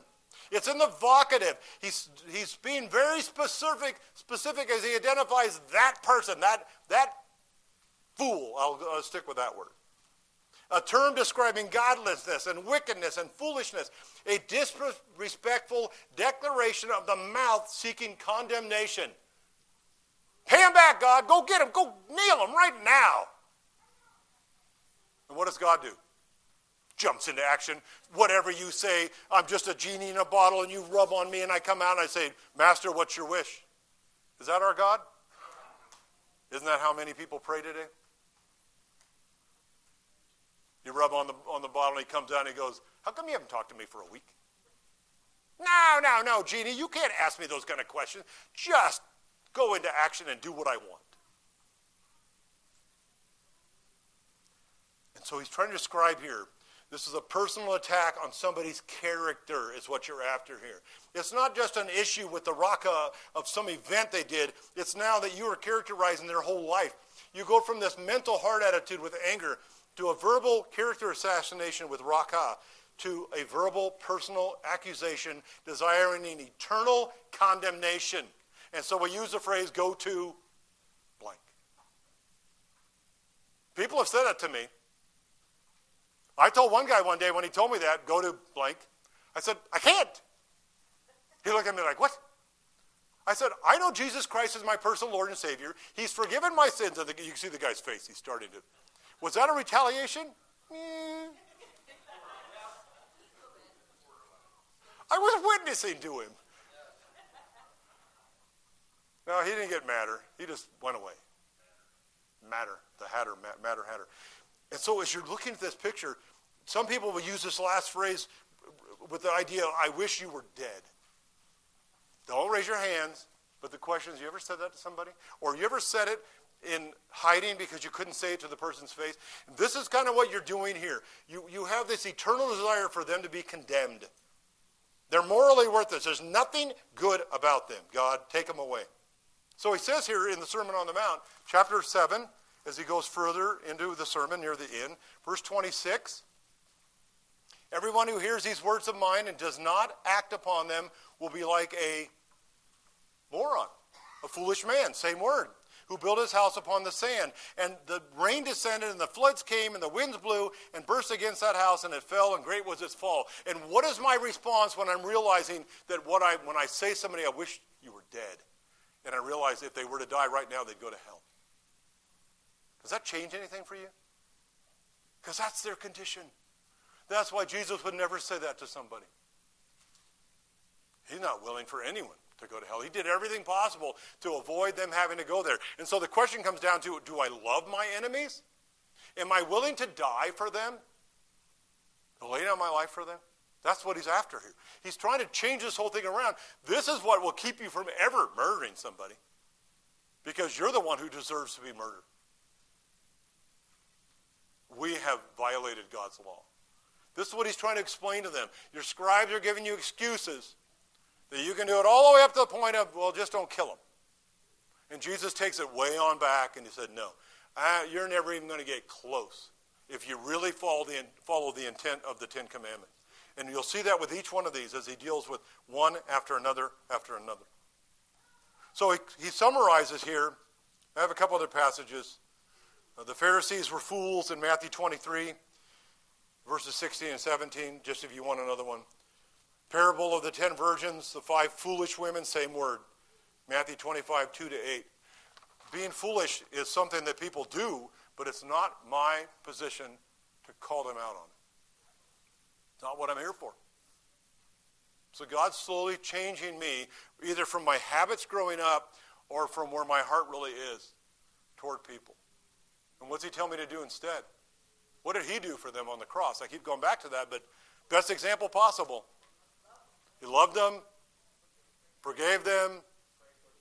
Speaker 1: It's in the vocative. He's, he's being very specific, specific as he identifies that person, that, that fool. I'll, I'll stick with that word. A term describing godlessness and wickedness and foolishness. A disrespectful declaration of the mouth seeking condemnation. Pay him back, God. Go get him. Go nail him right now. And what does God do? jumps into action. Whatever you say, I'm just a genie in a bottle, and you rub on me, and I come out and I say, Master, what's your wish? Is that our God? Isn't that how many people pray today? You rub on the, on the bottle, and he comes out and he goes, How come you haven't talked to me for a week? No, no, no, Genie, you can't ask me those kind of questions. Just go into action and do what I want. And so he's trying to describe here This is a personal attack on somebody's character, is what you're after here. It's not just an issue with the raka of some event they did, it's now that you are characterizing their whole life. You go from this mental heart attitude with anger to a verbal character assassination with raka to a verbal personal accusation desiring an eternal condemnation. And so we use the phrase go to blank. People have said that to me. I told one guy one day when he told me that, go to blank. I said, I can't. He looked at me like, what? I said, I know Jesus Christ is my personal Lord and Savior. He's forgiven my sins. And you can see the guy's face. He's starting to. Was that a retaliation? Mm. I was witnessing to him. No, he didn't get madder. He just went away. Matter, the Hatter, Matter Hatter. And so as you're looking at this picture, some people will use this last phrase with the idea, I wish you were dead. Don't raise your hands, but the question is, you ever said that to somebody? Or you ever said it in hiding because you couldn't say it to the person's face? This is kind of what you're doing here. You, you have this eternal desire for them to be condemned. They're morally worthless. There's nothing good about them. God, take them away. So he says here in the Sermon on the Mount, chapter 7, as he goes further into the sermon near the end, verse 26 Everyone who hears these words of mine and does not act upon them will be like a moron, a foolish man, same word who built his house upon the sand. And the rain descended, and the floods came, and the winds blew and burst against that house, and it fell, and great was its fall. And what is my response when I'm realizing that what I, when I say to somebody, I wish you were dead, and I realize if they were to die right now, they'd go to hell? Does that change anything for you? Because that's their condition. That's why Jesus would never say that to somebody. He's not willing for anyone to go to hell. He did everything possible to avoid them having to go there. And so the question comes down to do I love my enemies? Am I willing to die for them? To lay down my life for them? That's what he's after here. He's trying to change this whole thing around. This is what will keep you from ever murdering somebody because you're the one who deserves to be murdered. We have violated God's law. This is what he's trying to explain to them. Your scribes are giving you excuses that you can do it all the way up to the point of, well, just don't kill them. And Jesus takes it way on back and he said, no, I, you're never even going to get close if you really follow the, follow the intent of the Ten Commandments. And you'll see that with each one of these as he deals with one after another after another. So he, he summarizes here. I have a couple other passages. Uh, the Pharisees were fools in Matthew 23, verses 16 and 17, just if you want another one. Parable of the ten virgins, the five foolish women, same word. Matthew 25, 2 to 8. Being foolish is something that people do, but it's not my position to call them out on. It's not what I'm here for. So God's slowly changing me, either from my habits growing up or from where my heart really is toward people. And what's He tell me to do instead? What did He do for them on the cross? I keep going back to that, but best example possible. He loved them, forgave them,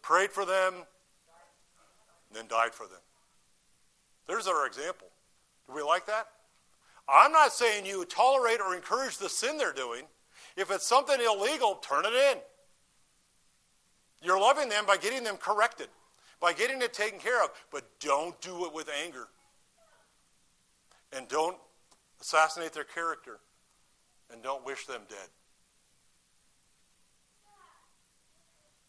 Speaker 1: prayed for them, and then died for them. There's our example. Do we like that? I'm not saying you tolerate or encourage the sin they're doing. If it's something illegal, turn it in. You're loving them by getting them corrected, by getting it taken care of, but don't do it with anger. And don't assassinate their character, and don't wish them dead.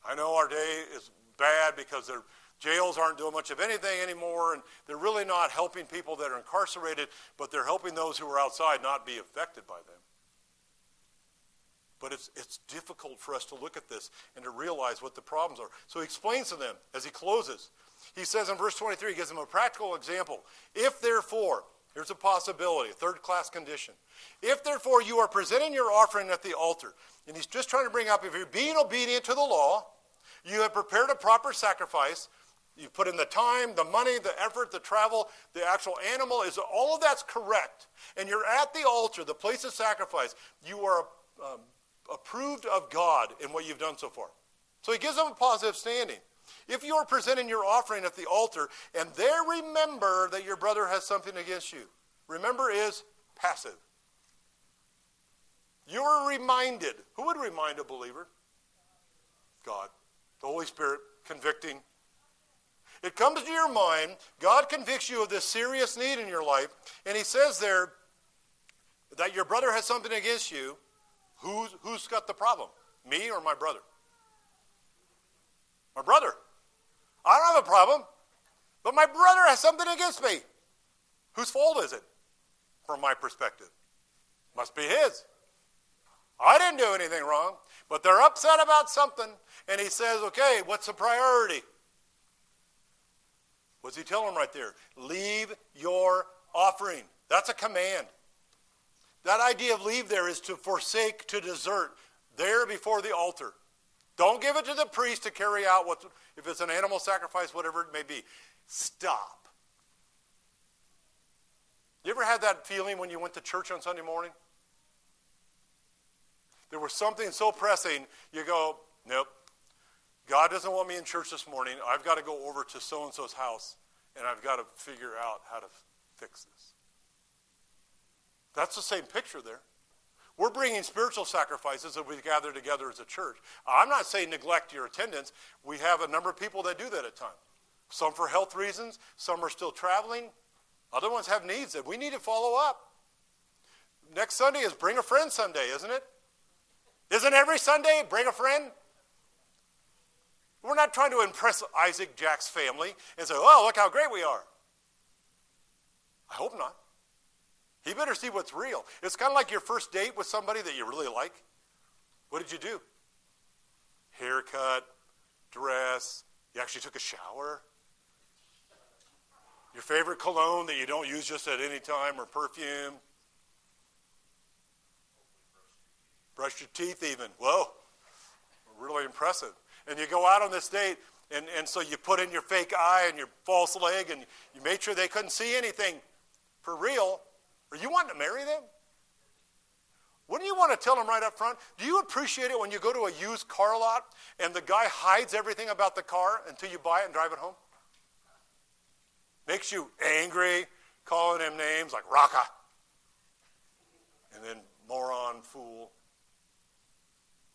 Speaker 1: I know our day is bad because their jails aren't doing much of anything anymore, and they're really not helping people that are incarcerated, but they're helping those who are outside not be affected by them. But it's, it's difficult for us to look at this and to realize what the problems are. So he explains to them as he closes. He says in verse 23, he gives them a practical example. If therefore, here's a possibility, a third class condition. If therefore you are presenting your offering at the altar, and he's just trying to bring up if you're being obedient to the law, you have prepared a proper sacrifice. You've put in the time, the money, the effort, the travel, the actual animal is all of that's correct. And you're at the altar, the place of sacrifice. You are um, approved of God in what you've done so far. So he gives them a positive standing. If you are presenting your offering at the altar and there remember that your brother has something against you, remember is passive. You are reminded. Who would remind a believer? God. The Holy Spirit convicting. It comes to your mind, God convicts you of this serious need in your life, and He says there that your brother has something against you. Who's, who's got the problem? Me or my brother? My brother. I don't have a problem, but my brother has something against me. Whose fault is it? From my perspective. Must be his. I didn't do anything wrong, but they're upset about something, and he says, okay, what's the priority? What's he telling them right there? Leave your offering. That's a command. That idea of leave there is to forsake, to desert, there before the altar. Don't give it to the priest to carry out what, if it's an animal sacrifice, whatever it may be. Stop. You ever had that feeling when you went to church on Sunday morning? There was something so pressing, you go, nope. God doesn't want me in church this morning. I've got to go over to so and so's house and I've got to figure out how to fix this. That's the same picture there. We're bringing spiritual sacrifices that we gather together as a church. I'm not saying neglect your attendance. We have a number of people that do that at times. Some for health reasons, some are still traveling, other ones have needs that we need to follow up. Next Sunday is Bring a Friend Sunday, isn't it? Isn't every Sunday Bring a Friend? We're not trying to impress Isaac Jack's family and say, oh, look how great we are. I hope not. He better see what's real. It's kind of like your first date with somebody that you really like. What did you do? Haircut, dress, you actually took a shower. Your favorite cologne that you don't use just at any time or perfume. Brush your teeth, even. Whoa, really impressive. And you go out on this date, and, and so you put in your fake eye and your false leg, and you made sure they couldn't see anything for real. Are you wanting to marry them? Wouldn't you want to tell them right up front? Do you appreciate it when you go to a used car lot and the guy hides everything about the car until you buy it and drive it home? Makes you angry, calling him names like Raka, and then moron, fool.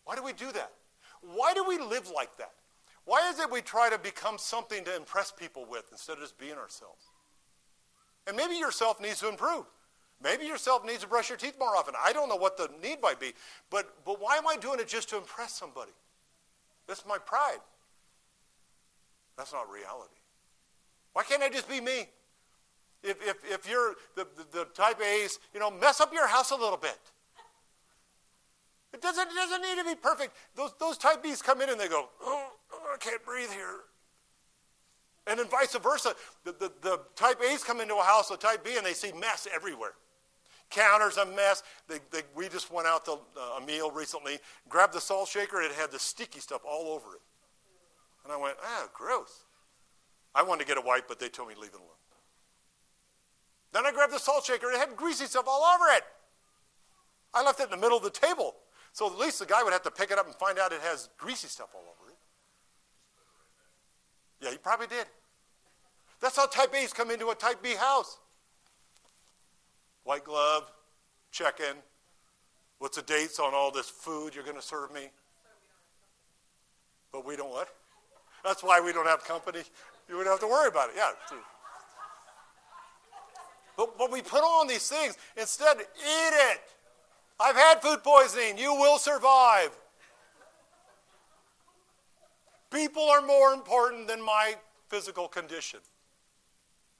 Speaker 1: Why do we do that? Why do we live like that? Why is it we try to become something to impress people with instead of just being ourselves? And maybe yourself needs to improve. Maybe yourself needs to brush your teeth more often. I don't know what the need might be. But, but why am I doing it just to impress somebody? That's my pride. That's not reality. Why can't I just be me? If, if, if you're the, the, the type A's, you know, mess up your house a little bit. It doesn't, it doesn't need to be perfect. Those, those type B's come in and they go, oh, I can't breathe here. And then vice versa. The, the, the type A's come into a house of type B and they see mess everywhere. Counters a mess. They, they, we just went out to uh, a meal recently, grabbed the salt shaker, and it had the sticky stuff all over it. And I went, ah, gross. I wanted to get a wipe, but they told me leave it alone. Then I grabbed the salt shaker, and it had greasy stuff all over it. I left it in the middle of the table. So at least the guy would have to pick it up and find out it has greasy stuff all over it. Yeah, he probably did. That's how type A's come into a type B house. White glove, check in. What's the dates on all this food you're going to serve me? But we don't what? That's why we don't have company. You wouldn't have to worry about it. Yeah. But, but we put on these things. Instead, eat it. I've had food poisoning. You will survive. People are more important than my physical condition.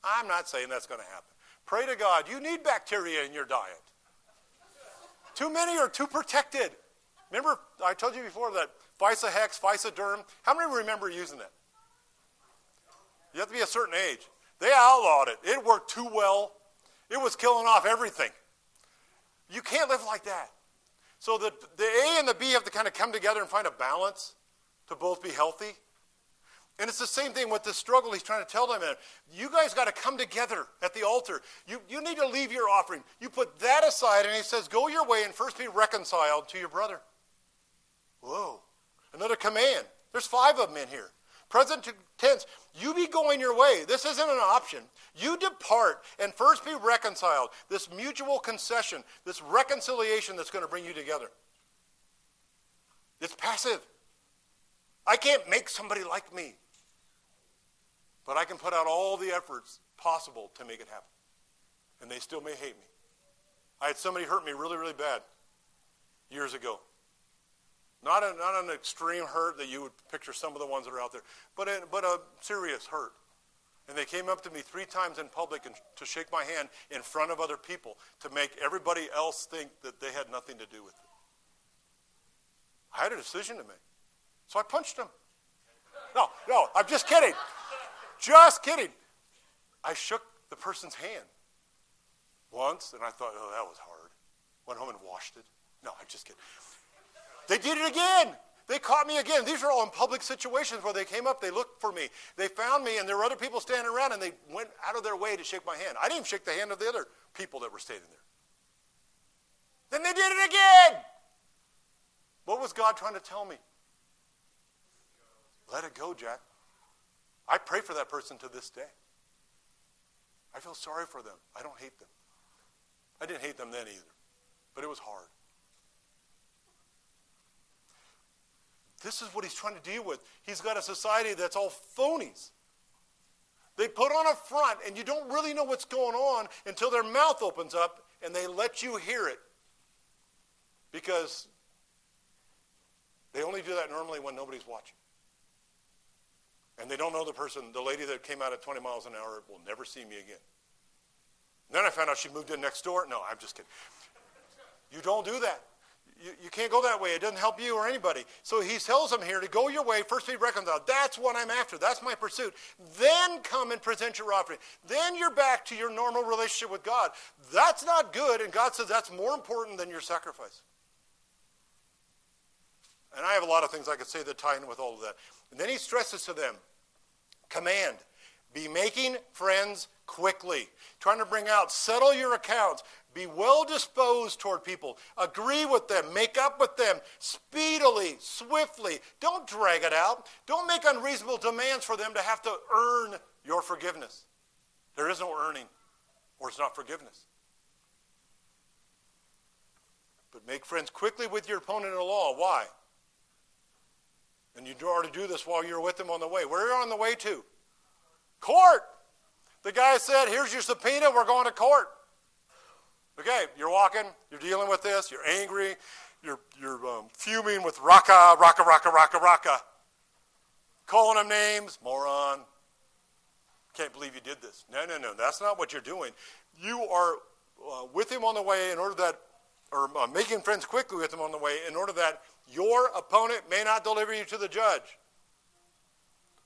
Speaker 1: I'm not saying that's going to happen. Pray to God. You need bacteria in your diet. Too many are too protected. Remember, I told you before that pHisoHex, pHisoDerm. How many remember using that? You have to be a certain age. They outlawed it. It worked too well. It was killing off everything. You can't live like that. So the, the A and the B have to kind of come together and find a balance to both be healthy. And it's the same thing with the struggle he's trying to tell them. You guys got to come together at the altar. You, you need to leave your offering. You put that aside, and he says, Go your way and first be reconciled to your brother. Whoa. Another command. There's five of them in here. Present tense, you be going your way. This isn't an option. You depart and first be reconciled. This mutual concession, this reconciliation that's going to bring you together. It's passive. I can't make somebody like me. But I can put out all the efforts possible to make it happen. And they still may hate me. I had somebody hurt me really, really bad years ago. Not, a, not an extreme hurt that you would picture some of the ones that are out there, but a, but a serious hurt. And they came up to me three times in public and, to shake my hand in front of other people to make everybody else think that they had nothing to do with it. I had a decision to make. So I punched them. No, no, I'm just kidding. Just kidding. I shook the person's hand once, and I thought, oh, that was hard. Went home and washed it. No, I'm just kidding. They did it again. They caught me again. These are all in public situations where they came up, they looked for me, they found me, and there were other people standing around, and they went out of their way to shake my hand. I didn't shake the hand of the other people that were standing there. Then they did it again. What was God trying to tell me? Let it go, Jack. I pray for that person to this day. I feel sorry for them. I don't hate them. I didn't hate them then either, but it was hard. This is what he's trying to deal with. He's got a society that's all phonies. They put on a front, and you don't really know what's going on until their mouth opens up and they let you hear it. Because they only do that normally when nobody's watching. And they don't know the person, the lady that came out at 20 miles an hour will never see me again. And then I found out she moved in next door. No, I'm just kidding. You don't do that. You, you can't go that way. It doesn't help you or anybody. So he tells them here to go your way, first be reconciled. That's what I'm after. That's my pursuit. Then come and present your offering. Then you're back to your normal relationship with God. That's not good, and God says that's more important than your sacrifice. And I have a lot of things I could say that tie in with all of that. And then he stresses to them command, be making friends quickly, trying to bring out, settle your accounts, be well disposed toward people, agree with them, make up with them speedily, swiftly. Don't drag it out. Don't make unreasonable demands for them to have to earn your forgiveness. There is no earning, or it's not forgiveness. But make friends quickly with your opponent in the law. Why? And you are to do this while you're with them on the way. Where are you on the way to? Court. The guy said, Here's your subpoena, we're going to court. Okay, you're walking, you're dealing with this, you're angry, you're, you're um, fuming with raka, raka, raka, raka, raka. Calling them names, moron. Can't believe you did this. No, no, no, that's not what you're doing. You are uh, with him on the way in order that, or uh, making friends quickly with him on the way in order that your opponent may not deliver you to the judge.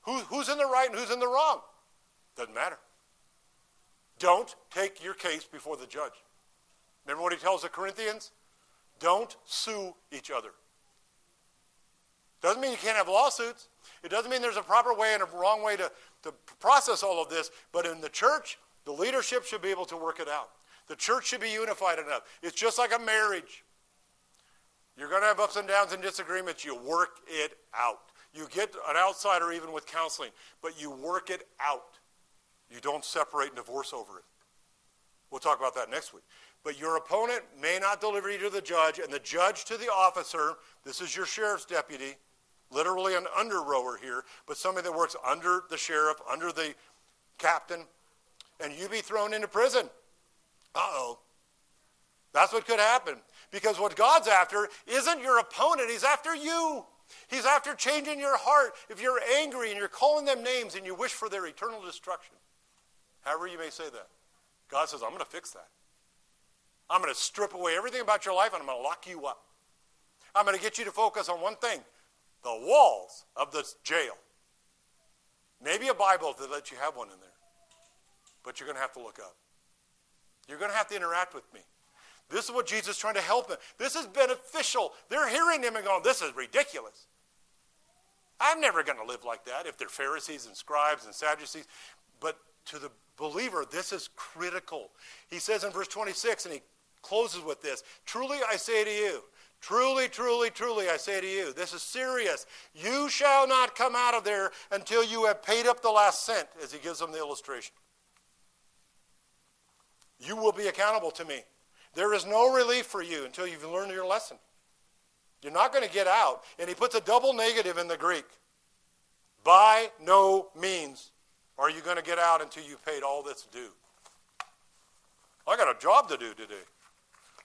Speaker 1: Who, who's in the right and who's in the wrong? Doesn't matter. Don't take your case before the judge. Remember what he tells the Corinthians? Don't sue each other. Doesn't mean you can't have lawsuits. It doesn't mean there's a proper way and a wrong way to, to process all of this. But in the church, the leadership should be able to work it out. The church should be unified enough. It's just like a marriage. You're going to have ups and downs and disagreements. You work it out. You get an outsider even with counseling, but you work it out. You don't separate and divorce over it. We'll talk about that next week. But your opponent may not deliver you to the judge, and the judge to the officer. This is your sheriff's deputy, literally an under rower here, but somebody that works under the sheriff, under the captain, and you be thrown into prison. Uh oh. That's what could happen. Because what God's after isn't your opponent, He's after you. He's after changing your heart. If you're angry and you're calling them names and you wish for their eternal destruction, however you may say that, God says, I'm going to fix that. I'm going to strip away everything about your life and I'm going to lock you up. I'm going to get you to focus on one thing the walls of this jail. Maybe a Bible that lets you have one in there, but you're going to have to look up. You're going to have to interact with me. This is what Jesus is trying to help them. This is beneficial. They're hearing him and going, This is ridiculous. I'm never going to live like that if they're Pharisees and scribes and Sadducees. But to the believer, this is critical. He says in verse 26, and he closes with this Truly I say to you, truly, truly, truly I say to you, this is serious. You shall not come out of there until you have paid up the last cent, as he gives them the illustration. You will be accountable to me. There is no relief for you until you've learned your lesson. You're not going to get out. And he puts a double negative in the Greek. By no means are you going to get out until you've paid all that's due. I got a job to do today.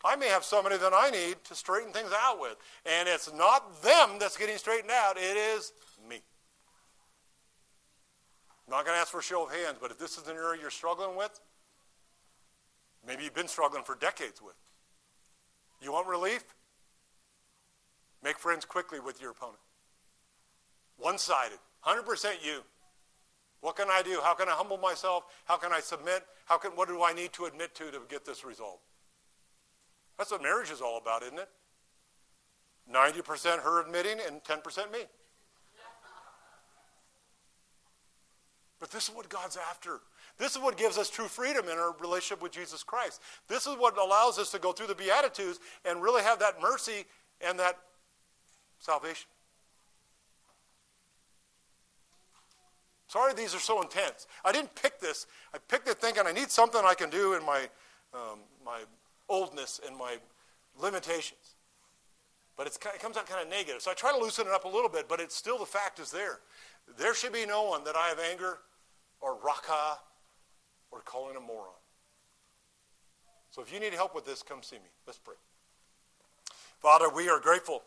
Speaker 1: I may have somebody that I need to straighten things out with. And it's not them that's getting straightened out, it is me. I'm not going to ask for a show of hands, but if this is an area you're struggling with, maybe you've been struggling for decades with, you want relief? Make friends quickly with your opponent. One sided, 100% you. What can I do? How can I humble myself? How can I submit? How can, what do I need to admit to to get this result? That's what marriage is all about, isn't it? 90% her admitting and 10% me. But this is what God's after. This is what gives us true freedom in our relationship with Jesus Christ. This is what allows us to go through the Beatitudes and really have that mercy and that salvation. Sorry these are so intense. I didn't pick this. I picked it thinking I need something I can do in my, um, my oldness and my limitations. But it comes out kind of negative. So I try to loosen it up a little bit, but it's still the fact is there. There should be no one that I have anger or raka or calling a moron. So if you need help with this, come see me. Let's pray. Father, we are grateful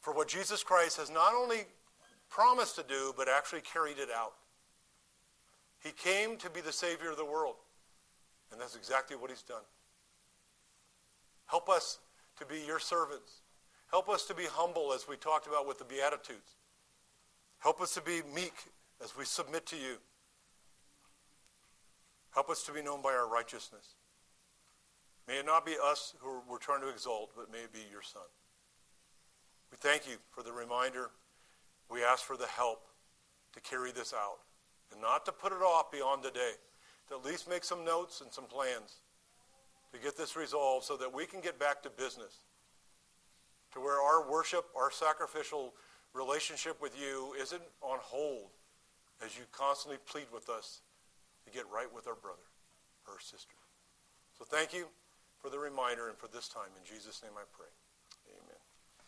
Speaker 1: for what Jesus Christ has not only promised to do, but actually carried it out. He came to be the Savior of the world, and that's exactly what he's done. Help us to be your servants. Help us to be humble, as we talked about with the Beatitudes. Help us to be meek as we submit to you. Help us to be known by our righteousness. May it not be us who we're trying to exalt, but may it be your Son. We thank you for the reminder. We ask for the help to carry this out and not to put it off beyond the day, to at least make some notes and some plans to get this resolved so that we can get back to business, to where our worship, our sacrificial relationship with you isn't on hold as you constantly plead with us to get right with our brother or sister. So thank you for the reminder and for this time. In Jesus' name I pray.